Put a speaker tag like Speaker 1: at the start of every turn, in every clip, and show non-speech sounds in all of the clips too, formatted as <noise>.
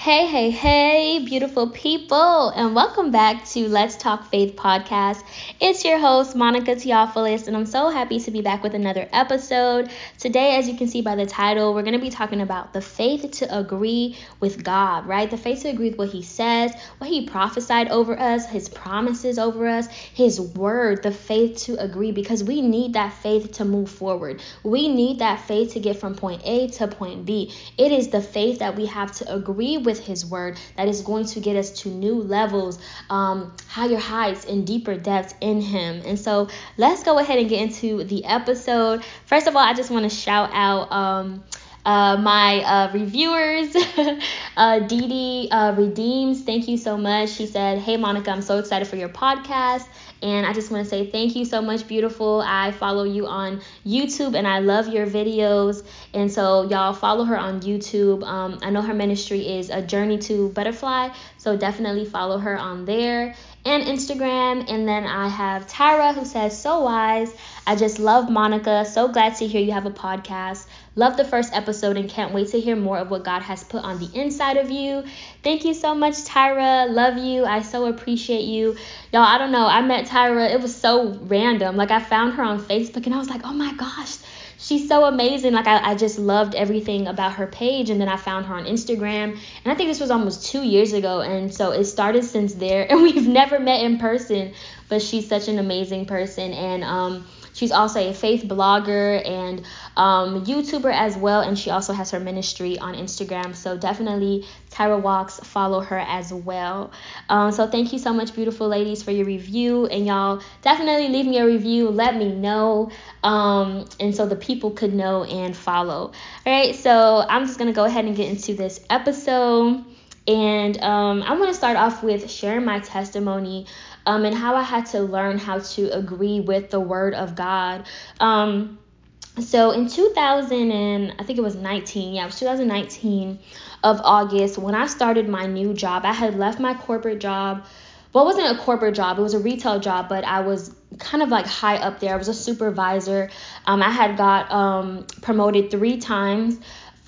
Speaker 1: Hey, hey, hey, beautiful people, and welcome back to Let's Talk Faith podcast. It's your host, Monica Theophilus, and I'm so happy to be back with another episode. Today, as you can see by the title, we're going to be talking about the faith to agree with God, right? The faith to agree with what He says, what He prophesied over us, His promises over us, His word, the faith to agree, because we need that faith to move forward. We need that faith to get from point A to point B. It is the faith that we have to agree with with His Word that is going to get us to new levels, um, higher heights, and deeper depths in Him. And so let's go ahead and get into the episode. First of all, I just want to shout out. Um, uh, my uh, reviewers, <laughs> uh, Dee Dee uh, Redeems, thank you so much. She said, Hey, Monica, I'm so excited for your podcast. And I just want to say thank you so much, beautiful. I follow you on YouTube and I love your videos. And so, y'all follow her on YouTube. Um, I know her ministry is A Journey to Butterfly. So, definitely follow her on there and Instagram. And then I have Tyra who says, So wise. I just love Monica. So glad to hear you have a podcast. Love the first episode and can't wait to hear more of what God has put on the inside of you. Thank you so much, Tyra. Love you. I so appreciate you. Y'all, I don't know. I met Tyra. It was so random. Like, I found her on Facebook and I was like, oh my gosh, she's so amazing. Like, I, I just loved everything about her page. And then I found her on Instagram. And I think this was almost two years ago. And so it started since there. <laughs> And we've never met in person, but she's such an amazing person. And, um, She's also a faith blogger and um, YouTuber as well, and she also has her ministry on Instagram. So definitely Tyra Walks, follow her as well. Um, so thank you so much, beautiful ladies, for your review, and y'all definitely leave me a review. Let me know, um, and so the people could know and follow. All right, so I'm just gonna go ahead and get into this episode. And um, I want to start off with sharing my testimony um, and how I had to learn how to agree with the Word of God. Um, so in 2000 and I think it was 19, yeah, it was 2019 of August when I started my new job. I had left my corporate job. Well, it wasn't a corporate job, it was a retail job, but I was kind of like high up there. I was a supervisor. Um, I had got um, promoted three times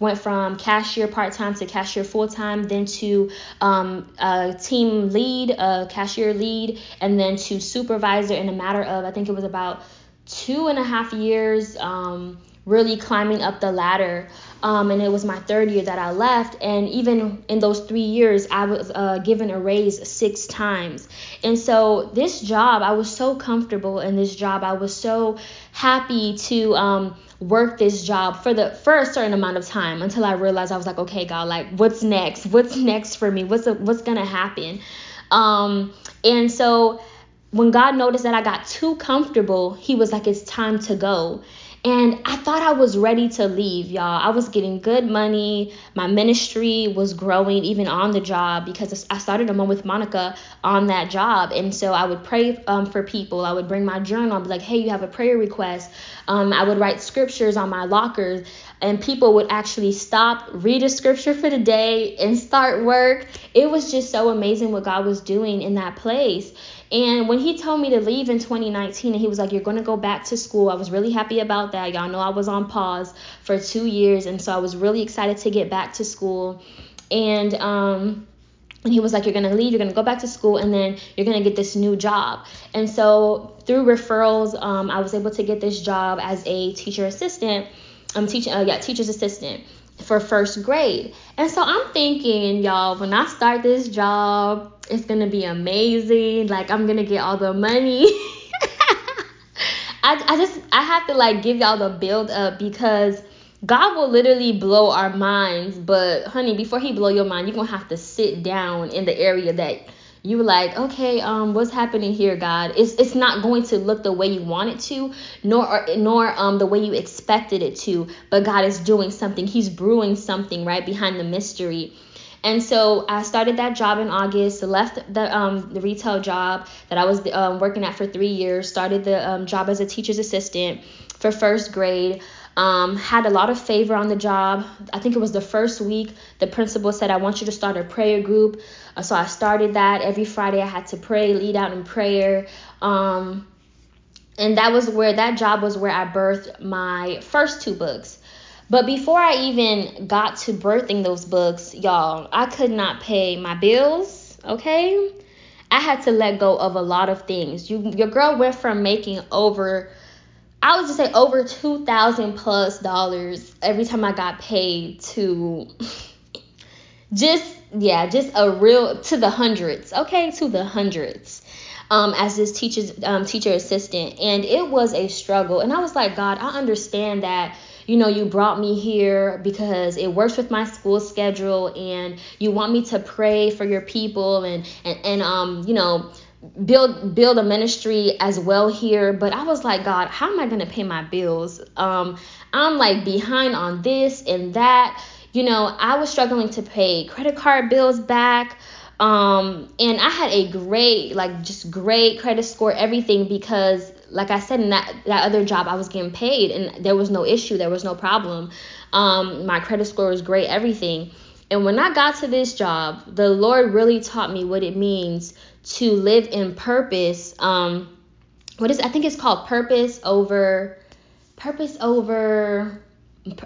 Speaker 1: went from cashier part time to cashier full time, then to um, a team lead, a cashier lead, and then to supervisor in a matter of, I think it was about two and a half years. Um, really climbing up the ladder. Um, and it was my third year that I left. And even in those three years, I was uh, given a raise six times. And so this job, I was so comfortable in this job. I was so happy to um, work this job for the for a certain amount of time until I realized I was like, okay, God, like what's next? What's next for me? What's what's gonna happen? Um, and so when God noticed that I got too comfortable, He was like, it's time to go. And I thought I was ready to leave, y'all. I was getting good money. My ministry was growing even on the job because I started a Moment with Monica on that job. And so I would pray um, for people. I would bring my journal. I'd be like, hey, you have a prayer request. Um, I would write scriptures on my lockers, and people would actually stop, read a scripture for the day, and start work. It was just so amazing what God was doing in that place. And when he told me to leave in 2019 and he was like, You're going to go back to school, I was really happy about that. Y'all know I was on pause for two years. And so I was really excited to get back to school. And, um, and he was like, You're to leave, you're to go back to school, and then you're to get this new job. And so through referrals, um, I was able to get this job as a teacher assistant. I'm um, teaching, uh, yeah, teacher's assistant for first grade. And so I'm thinking, y'all, when I start this job, it's gonna be amazing. Like I'm gonna get all the money. <laughs> I, I just I have to like give y'all the build up because God will literally blow our minds, but honey, before he blow your mind, you're gonna have to sit down in the area that you were like, okay, um, what's happening here, God? It's it's not going to look the way you want it to, nor nor um the way you expected it to. But God is doing something. He's brewing something right behind the mystery. And so I started that job in August, left the um the retail job that I was um, working at for three years, started the um, job as a teacher's assistant for first grade. Um, had a lot of favor on the job. I think it was the first week. The principal said, I want you to start a prayer group. Uh, so I started that. Every Friday I had to pray, lead out in prayer. Um, and that was where that job was where I birthed my first two books. But before I even got to birthing those books, y'all, I could not pay my bills, okay? I had to let go of a lot of things. You your girl went from making over I would just say over 2000 plus dollars every time I got paid to just yeah, just a real to the hundreds, okay, to the hundreds. Um, as this teacher's um, teacher assistant, and it was a struggle. And I was like, God, I understand that you know you brought me here because it works with my school schedule, and you want me to pray for your people, and and and um, you know build build a ministry as well here but i was like god how am i going to pay my bills um i'm like behind on this and that you know, I was struggling to pay credit card bills back. Um, and I had a great, like, just great credit score, everything, because, like I said, in that, that other job, I was getting paid and there was no issue, there was no problem. Um, my credit score was great, everything. And when I got to this job, the Lord really taught me what it means to live in purpose. Um, what is I think it's called purpose over purpose over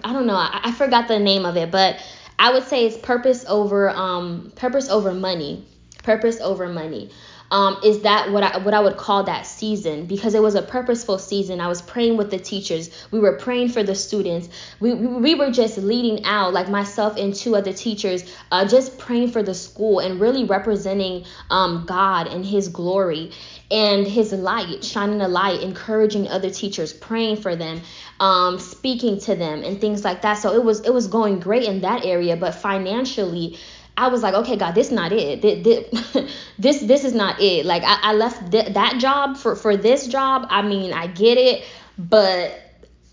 Speaker 1: I don't know. I, I forgot the name of it, but I would say it's purpose over um purpose over money. Purpose over money. Um, is that what I what I would call that season because it was a purposeful season. I was praying with the teachers. We were praying for the students. We we were just leading out like myself and two other teachers, uh, just praying for the school and really representing um, God and His glory and His light, shining a light, encouraging other teachers, praying for them um, speaking to them and things like that. So it was it was going great in that area, but financially, I was like, okay, God, this is not it. <laughs> This this is not it. Like I, I left th- that job for for this job. I mean, I get it, but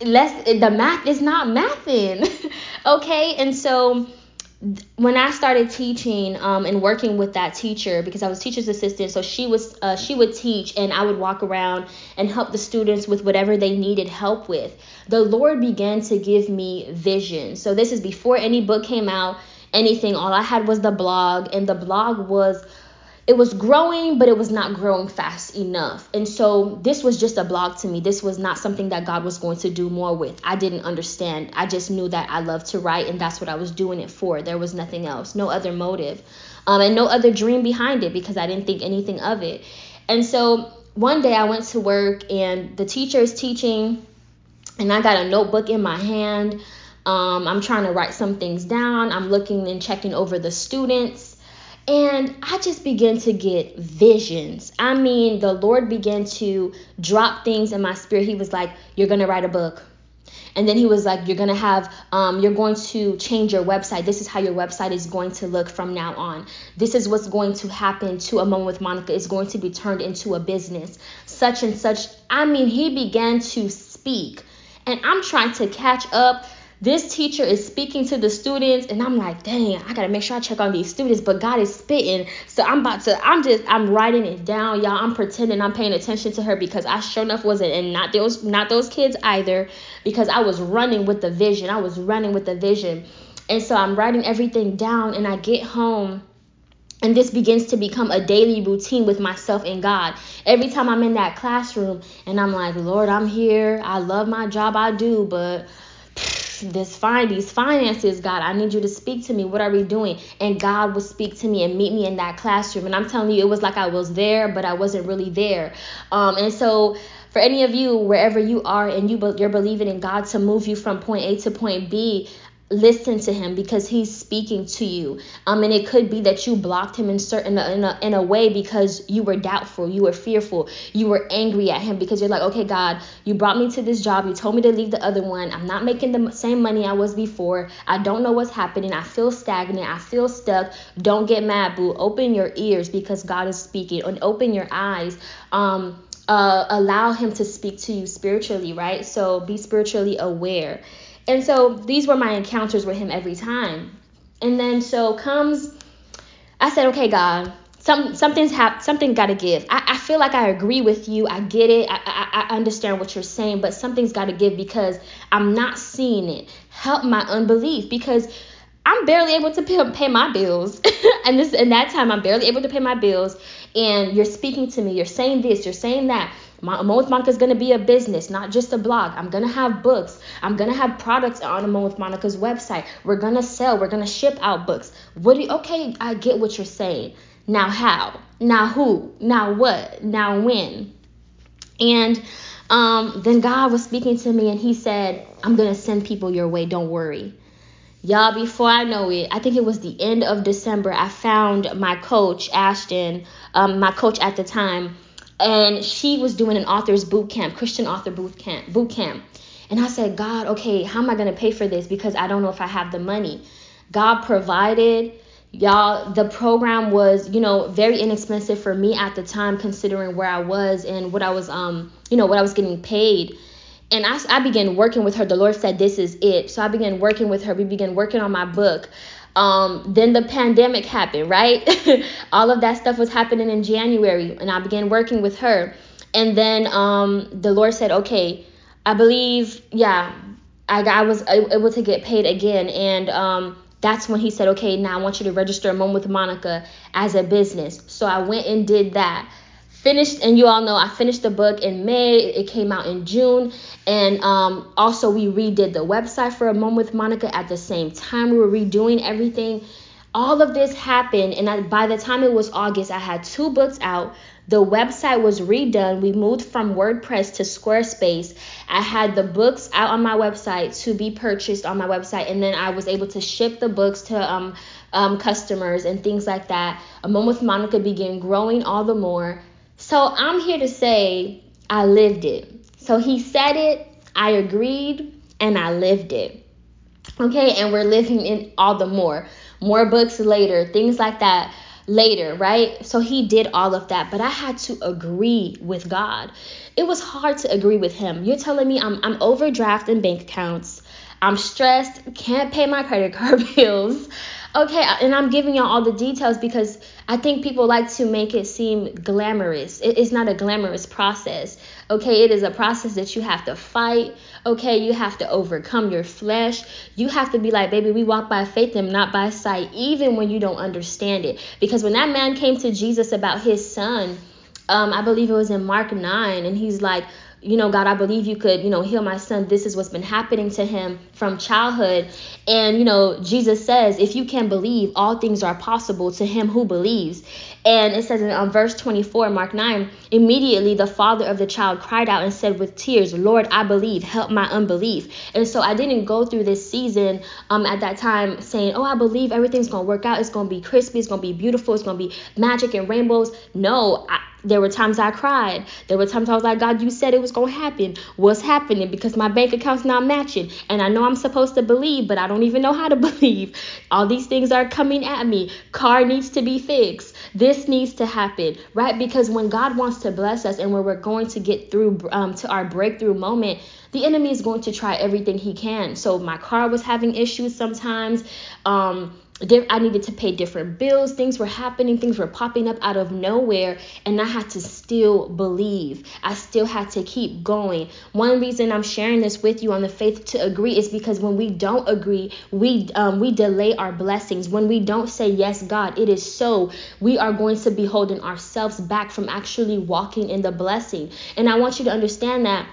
Speaker 1: let's the math is not mathing, <laughs> okay? And so when I started teaching um, and working with that teacher because I was teacher's assistant, so she was uh, she would teach and I would walk around and help the students with whatever they needed help with. The Lord began to give me vision. So this is before any book came out, anything. All I had was the blog, and the blog was it was growing, but it was not growing fast enough. And so this was just a blog to me. This was not something that God was going to do more with. I didn't understand. I just knew that I loved to write, and that's what I was doing it for. There was nothing else, no other motive, um, and no other dream behind it because I didn't think anything of it. And so one day I went to work, and the teacher is teaching, and I got a notebook in my hand. Um, I'm trying to write some things down. I'm looking and checking over the students and I just began to get visions. I mean, the Lord began to drop things in my spirit. He was like, You're going to write a book. And then he was like, You're going to have, um, you're going to change your website. This is how your website is going to look from now on. This is what's going to happen to A Moment with Monica. It's going to be turned into a business. Such and such. I mean, he began to speak. And I'm trying to catch up this teacher is speaking to the students and i'm like dang i gotta make sure i check on these students but god is spitting so i'm about to i'm just i'm writing it down y'all i'm pretending i'm paying attention to her because i sure enough wasn't and not those not those kids either because i was running with the vision i was running with the vision and so i'm writing everything down and i get home and this begins to become a daily routine with myself and God. Every time I'm in that classroom and I'm like, Lord, I'm here. I love my job. I do, but this fine these finances god. I need you to speak to me. What are we doing? And god would speak to me and meet me in that classroom. And i'm telling you it was like i was there but i wasn't really there. Um and so for any of you wherever you are and you you're believing in god to move you from point a to point b listen to him because he's speaking to you. Um and it could be that you blocked him in certain in a, in a way because you were doubtful you were fearful you were angry at him because you're like okay god you brought me to this job you told me to leave the other one i'm not making the same money i was before i don't know what's happening i feel stagnant i feel stuck don't get mad boo open your ears because god is speaking and open your eyes um uh, allow him to speak to you spiritually right? So be spiritually aware and so these were my encounters with him every time. And then so comes, I said, okay, God, some something's hap- something got to give. I, I feel like I agree with you. I get it. I, I, I understand what you're saying, but something's got to give because I'm not seeing it. Help my unbelief because I'm barely able to pay, pay my bills. <laughs> and this and that time I'm barely able to pay my bills. And you're speaking to me. You're saying this. You're saying that A Moment with Monica is going to be a business, not just a blog. I'm going to have books. I'm going to have products on A Moment with Monica's website. We're going to sell. We're going to ship out books. What do you, okay, I get what you're saying. Now how? Now who? Now what? Now when? And um, then God was speaking to me and he said, I'm going to send people your way. Don't worry. Y'all, before I know it, I think it was the end of December, I found my coach, Ashton, um, my coach at the time, and she was doing an author's boot camp, Christian author boot camp, boot camp. And I said, God, okay, how am I to pay for this? Because I don't know if I have the money. God provided. Y'all, the program was, you know, very inexpensive for me at the time, considering where I was and what I was, um, you know, what I was getting paid and I, I began working with her. The Lord said, This is it. So I began working with her. We began working on my book. Um, then the pandemic happened, right? <laughs> All of that stuff was happening in January, and I began working with her. And then um, the Lord said, Okay, I believe, yeah, I, I was able to get paid again. And um, that's when he said, Okay, now I want you to register a Moment with Monica as a business. So I went and did that finished and you all know i finished the book in may. It came out in june. And um, also we redid the website for a moment with monica at the same time. We were redoing everything. All of this happened and I, by the time it was august i had two books out. The website was redone. We moved from wordpress to squarespace. I had the books out on my website to be purchased on my website and then i was able to ship the books to um, um, customers and things like that. A moment with monica began growing all the more so I'm here to say I lived it. So he said it, I agreed, and I lived it. Okay, and we're living in all the more. More books later, things like that later, right? So he did all of that, but I had to agree with God. It was hard to agree with him. You're telling me I'm I'm overdrafting bank accounts. I'm stressed, can't pay my credit card <laughs> bills. Okay, and I'm giving y'all all the details because I think people like to make it seem glamorous. It is not a glamorous process. Okay, it is a process that you have to fight. Okay, you have to overcome your flesh. You have to be like, baby, we walk by faith and not by sight, even when you don't understand it. Because when that man came to Jesus about his son, um, I believe it was in Mark 9, and he's like, you know, God, I believe you could, you know, heal my son. This is what's been happening to him from childhood. And, you know, Jesus says, if you can believe, all things are possible to him who believes. And it says in um, verse 24, Mark 9, immediately the father of the child cried out and said with tears, Lord, I believe, help my unbelief. And so I didn't go through this season um, at that time saying, oh, I believe everything's going to work out. It's going to be crispy. It's going to be beautiful. It's going to be magic and rainbows. No, I, there were times I cried. There were times I was like, God, you said it was going to happen. What's happening? Because my bank account's not matching. And I know I'm supposed to believe, but I don't even know how to <laughs> believe. All these things are coming at me. Car needs to be fixed. This needs to happen, right? Because when God wants to bless us and when we're going to get through um, to our breakthrough moment, the enemy is going to try everything he can. So my car was having issues sometimes. Um, I needed to pay different bills. Things were happening, things were popping up out of nowhere, and I had to still believe. I still had to keep going. One reason I'm sharing this with you on the faith to agree is because when we don't agree, we um, we delay our blessings. When we don't say yes, God, it is so. We are going to be holding ourselves back from actually walking in the blessing. And I want you to understand that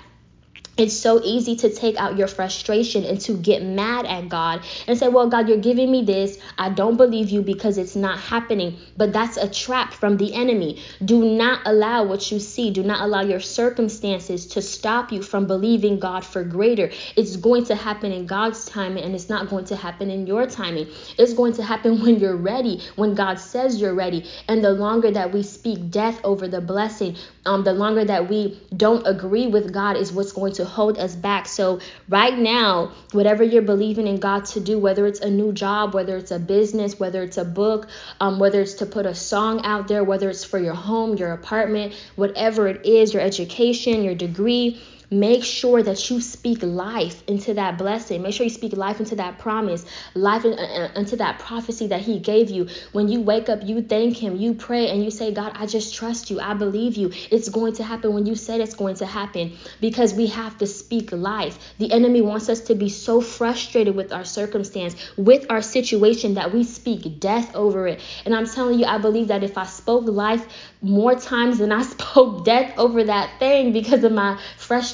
Speaker 1: it's so easy to take out your frustration and to get mad at God and say, Well, God, you're giving me this. I don't believe you because it's not happening. But that's a trap from the enemy. Do not allow what you see, do not allow your circumstances to stop you from believing God for greater. It's going to happen in God's timing and it's not going to happen in your timing. It's going to happen <laughs> when you're ready, when God says you're ready. And the longer that we speak death over the blessing, um, the longer that we don't agree with God is what's going to hold us back. So, right now, whatever you're believing in God to do, whether it's a new job, whether it's a business, whether it's a book, um, whether it's to put a song out there, whether it's for your home, your apartment, whatever it is, your education, your degree, make sure that you speak life into that blessing. Make sure you speak life into that promise, life in, uh, into that prophecy that He gave you. When you wake up, you thank Him, you pray, and you say, God, I just trust you. I believe you. It's going to happen when you said it's going to happen because we have to speak life. The enemy wants us to be so frustrated with our circumstance, with our situation, that we speak death over it. And I'm telling you, I believe that if I spoke life more times than I <laughs> spoke death over that thing because of my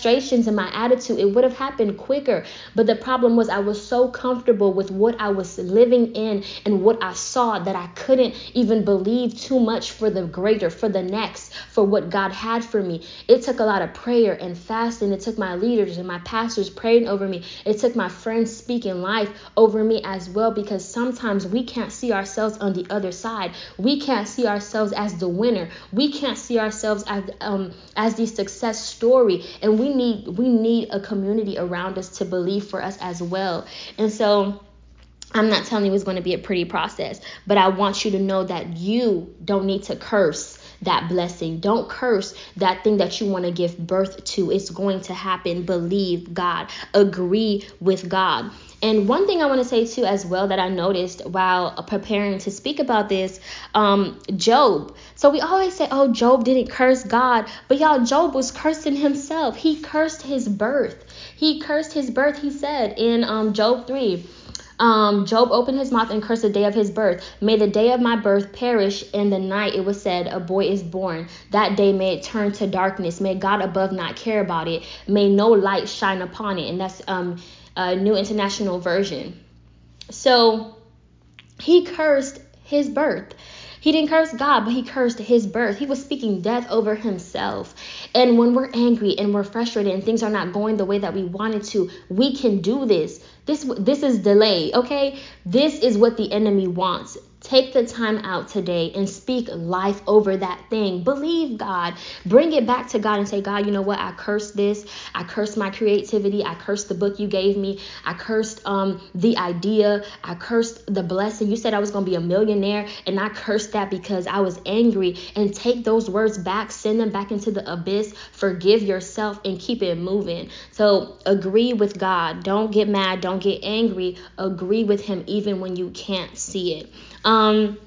Speaker 1: frustrations and my attitude, it would have happened quicker. But the problem was I was so comfortable with what I was living in and what I saw that I couldn't even believe too much for the greater, for the next, for what God had for me. It took a lot of prayer and fasting. It took my leaders and my pastors praying over me. It took my friends speaking life over me as well because sometimes we can't see ourselves on the other side. We can't see ourselves as the winner. We can't see ourselves as um as the success story and we need we need a community around us to believe for us as well. And so I'm not telling you it's going to be a pretty process, but I want you to know that you don't need to curse that blessing. Don't curse that thing that you want to give birth to. It's going to happen. Believe God. Agree with God. And one thing I want to say too, as well, that I noticed while preparing to speak about this, um, Job. So we always say, oh, Job didn't curse God, but y'all, Job was cursing himself. He cursed his birth. He cursed his birth. He said in um, Job 3. Um, Job opened his mouth and cursed the day of his birth. May the day of my birth perish, in the night it was said, A boy is born. That day may it turn to darkness. May God above not care about it. May no light shine upon it. And that's um, a New International Version. So he cursed his birth. He didn't curse God, but he cursed his birth. He was speaking death over himself. And when we're angry and we're frustrated and things are not going the way that we wanted to, we can do this. This this is delay, okay? This is what the enemy wants. Take the time out today and speak life over that thing. Believe God. Bring it back to God and say, God, you know what? I cursed this. I cursed my creativity. I cursed the book you gave me. I cursed um the idea. I cursed the blessing. You said I was going to be a millionaire and I cursed that because I was angry. And take those words back, send them back into the abyss. Forgive yourself and keep it moving. So agree with God. Don't get mad. Don't get angry. Agree with Him even when you can't see it. Um, Um,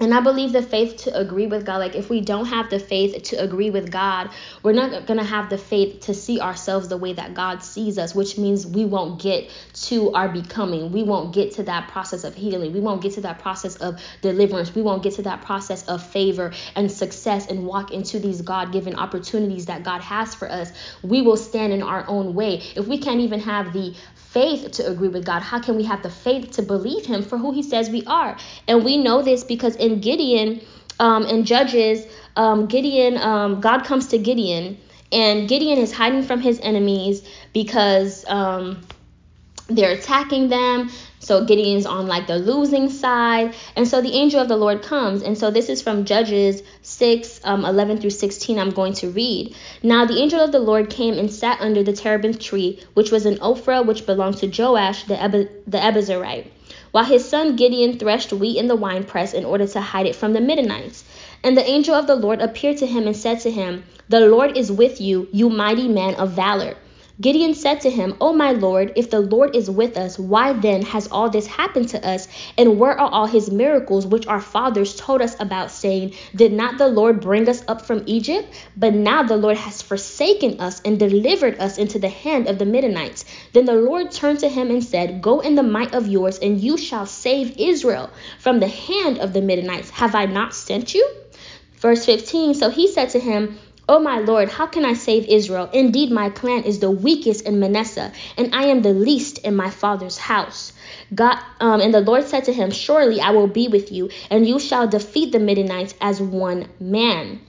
Speaker 1: and I believe the faith to agree with God. Like, if we don't have the faith to agree with God, we're not going to have the faith to see ourselves the way that God sees us, which means we won't get to our becoming. We won't get to that process of healing. We won't get to that process of deliverance. We won't get to that process of favor and success and walk into these God given opportunities that God has for us. We will stand in our own way. If we can't even have the faith to agree with God? How can we have the faith to believe Him for who He says we are? And we know this because in Gideon, um, in Judges, um, Gideon, um, God comes to Gideon, and Gideon is hiding from his enemies because um, they're attacking them. So Gideon's on like the losing side. And so the angel of the Lord comes. And so this is from Judges 6, um, 11 through 16. I'm going to read. Now the angel of the Lord came and sat under the terebinth tree, which was an Ophrah, which belonged to Joash the, the Abiezrite, while his son Gideon threshed wheat in the winepress in order to hide it from the Midianites. And the angel of the Lord appeared to him and said to him, The Lord is with you, you mighty man of valor. Gideon said to him, O my Lord, if the Lord is with us, why then has all this happened to us? And where are all his miracles which our fathers told us about, saying, Did not the Lord bring us up from Egypt? But now the Lord has forsaken us and delivered us into the hand of the Midianites. Then the Lord turned to him and said, Go in the might of yours, and you shall save Israel from the hand of the Midianites. Have I not sent you? Verse 15 So he said to him, O my Lord, how can I save Israel? Indeed, my clan is the weakest in Manasseh, and I am the least in my father's house. God, um, and the Lord said to him, Surely I will be with you, and you shall defeat the Midianites as one man.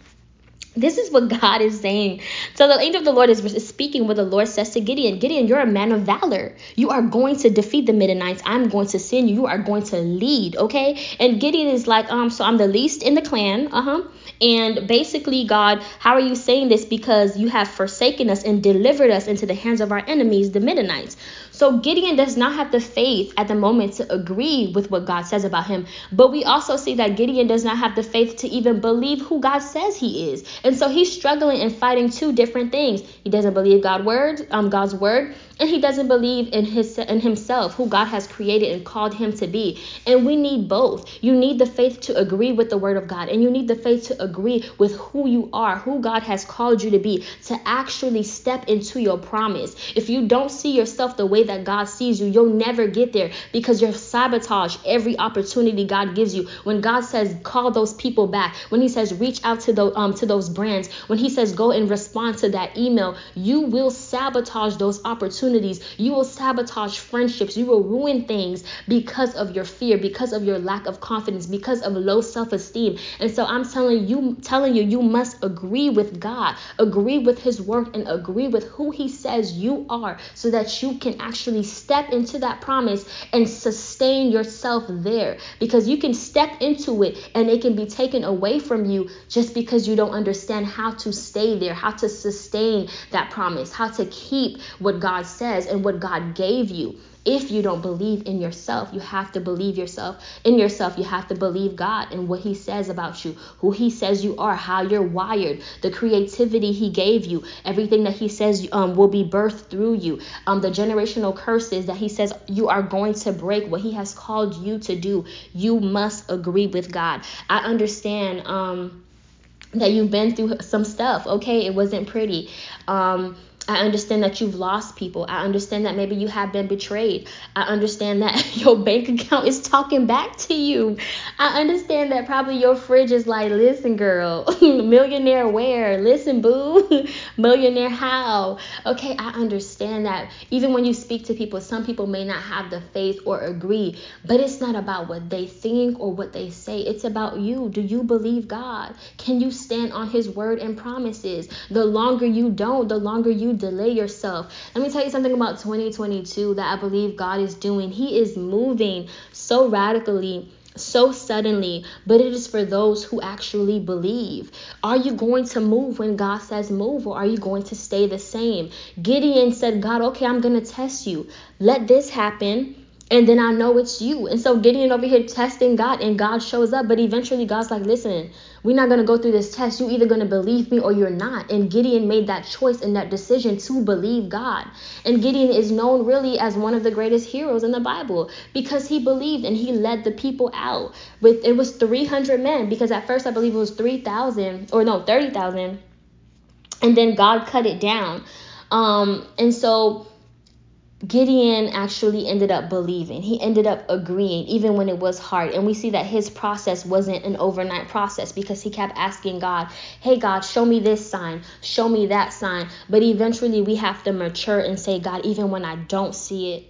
Speaker 1: This is what God is saying. So the angel of the Lord is, speaking what the Lord says to Gideon. Gideon, you're a man of valor. You are going to defeat the Midianites. I'm going to send you. You are going to lead, okay? And Gideon is like, um, so I'm the least in the clan, uh-huh. And basically, God, how are you saying this? Because you have forsaken us and delivered us into the hands of our enemies, the Midianites. So Gideon does not have the faith at the moment to agree with what God says about him. But we also see that Gideon does not have the faith to even believe who God says he is. And so he's struggling and fighting two different things. He doesn't believe God word, um, God's word, and he doesn't believe in his in himself, who God has created and called him to be. And we need both. You need the faith to agree with the word of God, and you need the faith to agree with who you are, who God has called you to be, to actually step into your promise. If you don't see yourself the way that God sees you, you'll never get there because you'll sabotage every opportunity God gives you. When God says call those people back, when He says reach out to the um to those brands, when He says go and respond to that email, you will sabotage those opportunities. You will sabotage friendships. You will ruin things because of your fear, because of your lack of confidence, because of low self-esteem. And so I'm telling you, telling you, you must agree with God, agree with His work, and agree with who He says you are, so that you can actually step into that promise and sustain yourself there. Because you can step into it and it can be taken away from you just because you don't understand how to stay there, how to sustain that promise, how to keep what God says and what God gave you if you don't believe in yourself you have to believe yourself. In yourself you have to believe god and what he says about you who he says you are how you're wired the creativity he gave you everything that he says um, will be birthed through you um, the generational curses that he says you are going to break what he has called you to do. You must agree with god. I understand um, that you've been through some stuff. Okay it wasn't pretty. Um, I understand that you've lost people. I understand that maybe you have been betrayed. I understand that <laughs> your bank account is talking back to you. I understand that probably your fridge is like, listen, girl, <laughs> millionaire where? Listen, boo, <laughs> millionaire how? Okay, I understand that. Even when you speak to people, some people may not have the faith or agree, but it's not about what they think or what they say. It's about you. Do you believe God? Can you stand on His word and promises? The longer you don't, the longer you delay yourself. Let me tell you something about 2022 that I believe God is doing. He is moving so radically so suddenly, but it is for those who actually believe. Are you going to move when God says move, or are you going to stay the same? Gideon said, God, okay, I'm going to test you. Let this happen and then I know it's you. And so Gideon over here testing God, and God shows up. But eventually, God's like, listen, we're not going to go through this test. You're either going to believe me or you're not. And Gideon made that choice and that decision to believe God. And Gideon is known really as one of the greatest heroes in the Bible because he believed and he led the people out. With It was 300 men because at first I believe it was 3,000 or no, 30,000. And then God cut it down. Um, and so Gideon actually ended up believing. He ended up agreeing, even when it was hard. And we see that his process wasn't an overnight process because he kept asking God, Hey, God, show me this sign, show me that sign. But eventually we have to mature and say, God, even when I don't see it,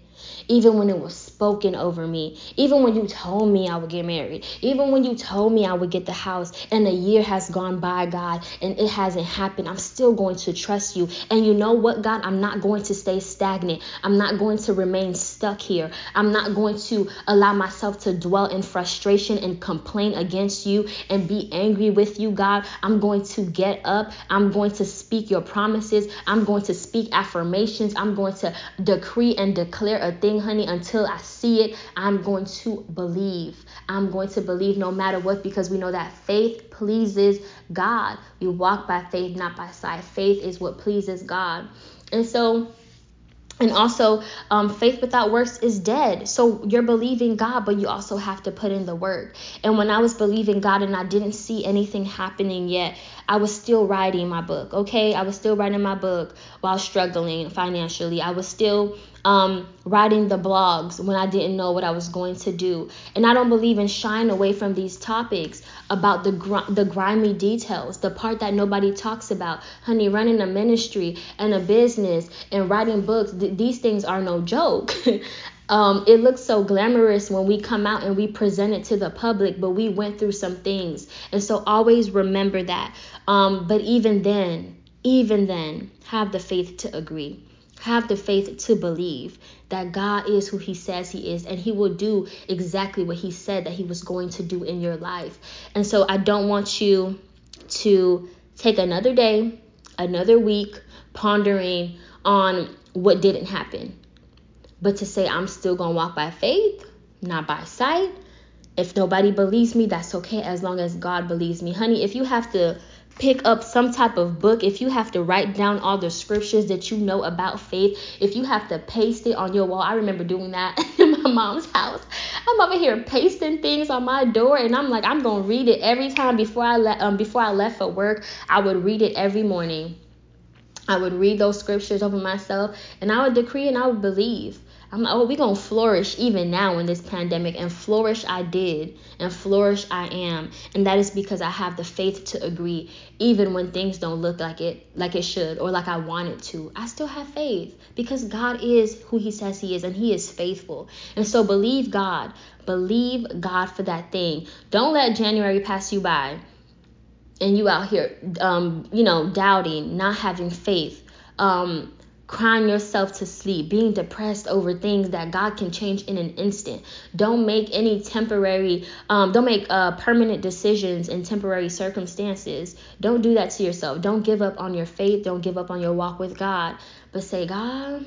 Speaker 1: even when it was spoken over me, even when you told me I would get married, even when you told me I would get the house, and a year has gone by, God, and it hasn't happened, I'm still going to trust you. And you know what, God? I'm not going to stay stagnant. I'm not going to remain stuck here. I'm not going to allow myself to dwell in frustration and complain against you and be angry with you, God. I'm going to get up. I'm going to speak your promises. I'm going to speak affirmations. I'm going to decree and declare a thing, honey, until I see it. I'm going to believe. I'm going to believe no matter what because we know that faith pleases God. We walk by faith, not by sight. Faith is what pleases God. And so, and also, um, faith without works is dead. So you're believing God, but you also have to put in the work. And when I was believing God and I didn't see anything happening yet, I was still writing my book. Okay, I was still writing my book while struggling financially. I was still um, writing the blogs when I didn't know what I was going to do. And I don't believe in shying away from these topics about the gr- the grimy details, the part that nobody talks about. Honey, running a ministry and a business and writing books, th- these things are no joke. <laughs> um, it looks so glamorous when we come out and we present it to the public, but we went through some things. And so always remember that. Um, but even then, even then, have the faith to agree have the faith to believe that God is who He says He is, and He will do exactly what He said that He was going to do in your life. And so I don't want you to take another day, another week pondering on what didn't happen. But to say I'm still going to walk by faith, not by sight, if nobody believes me, that's okay as long as God believes me. Honey, if you have to pick up some type of book, if you have to write down all the scriptures that you know about faith, if you have to paste it on your wall, I remember doing that <laughs> in my mom's house. I'm over here pasting things on my door, and I'm like, I'm gonna read it every time before I let um before I left for work. I would read it every morning. I would read those scriptures over myself, and I would decree and I would believe. I'm like, oh, we gonna flourish even now in this pandemic, and flourish I did, and flourish I am, and that is because I have the faith to agree, even when things don't look like it, like it should, or like I want it to. I still have faith because God is who He says He is, and He is faithful. And so believe God, believe God for that thing. Don't let January pass you by, and you out here, um, you know, doubting, not having faith. Um, crying yourself to sleep, being depressed over things that God can change in an instant. Don't make any temporary, um, don't make uh, permanent decisions in temporary circumstances. Don't do that to yourself. Don't give up on your faith. Don't give up on your walk with God. But say, God,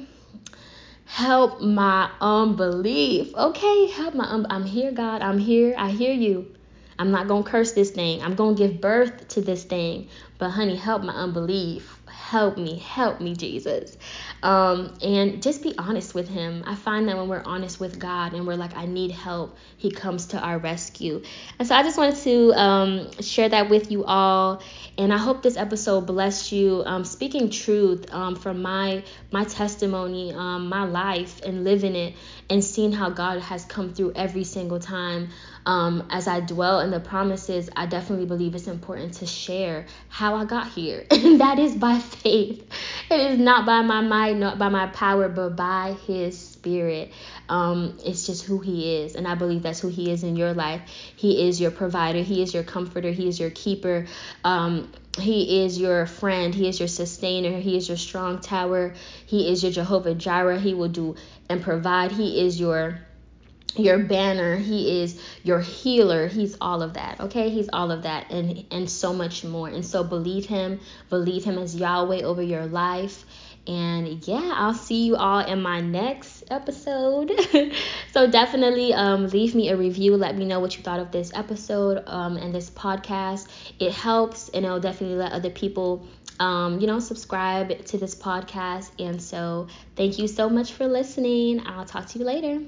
Speaker 1: help my unbelief. Okay, help my um, I'm here, God. I'm here. I hear you. I'm not going to curse this thing. I'm going to give birth to this thing. But honey, help my unbelief help me, help me, Jesus. Um, and just be honest with Him. I find that when we're honest with God and we're like, I need help, He comes to our rescue. And so I just wanted to um, share that with you all. And I hope this episode blessed you. Um, speaking truth um, from my my testimony, um, my life, and living it, and seeing how God has come through every single time. Um, as I dwell in the promises, I definitely believe it's important to share how I got here, <laughs> and that is by faith. It is not by my might, not by my power, but by His Spirit. Um, it's just who He is, and I believe that's who He is in your life. He is your provider. He is your comforter. He is your keeper. Um, he is your friend. He is your sustainer. He is your strong tower. He is your Jehovah Jireh. He will do and provide. He is your your banner he is your healer he's all of that okay he's all of that and and so much more and so believe him believe him as yahweh over your life and yeah i'll see you all in my next episode <laughs> so definitely um, leave me a review let me know what you thought of this episode um, and this podcast it helps and it'll definitely let other people um, you know, subscribe to this podcast. And so, thank you so much for listening. I'll talk to you later.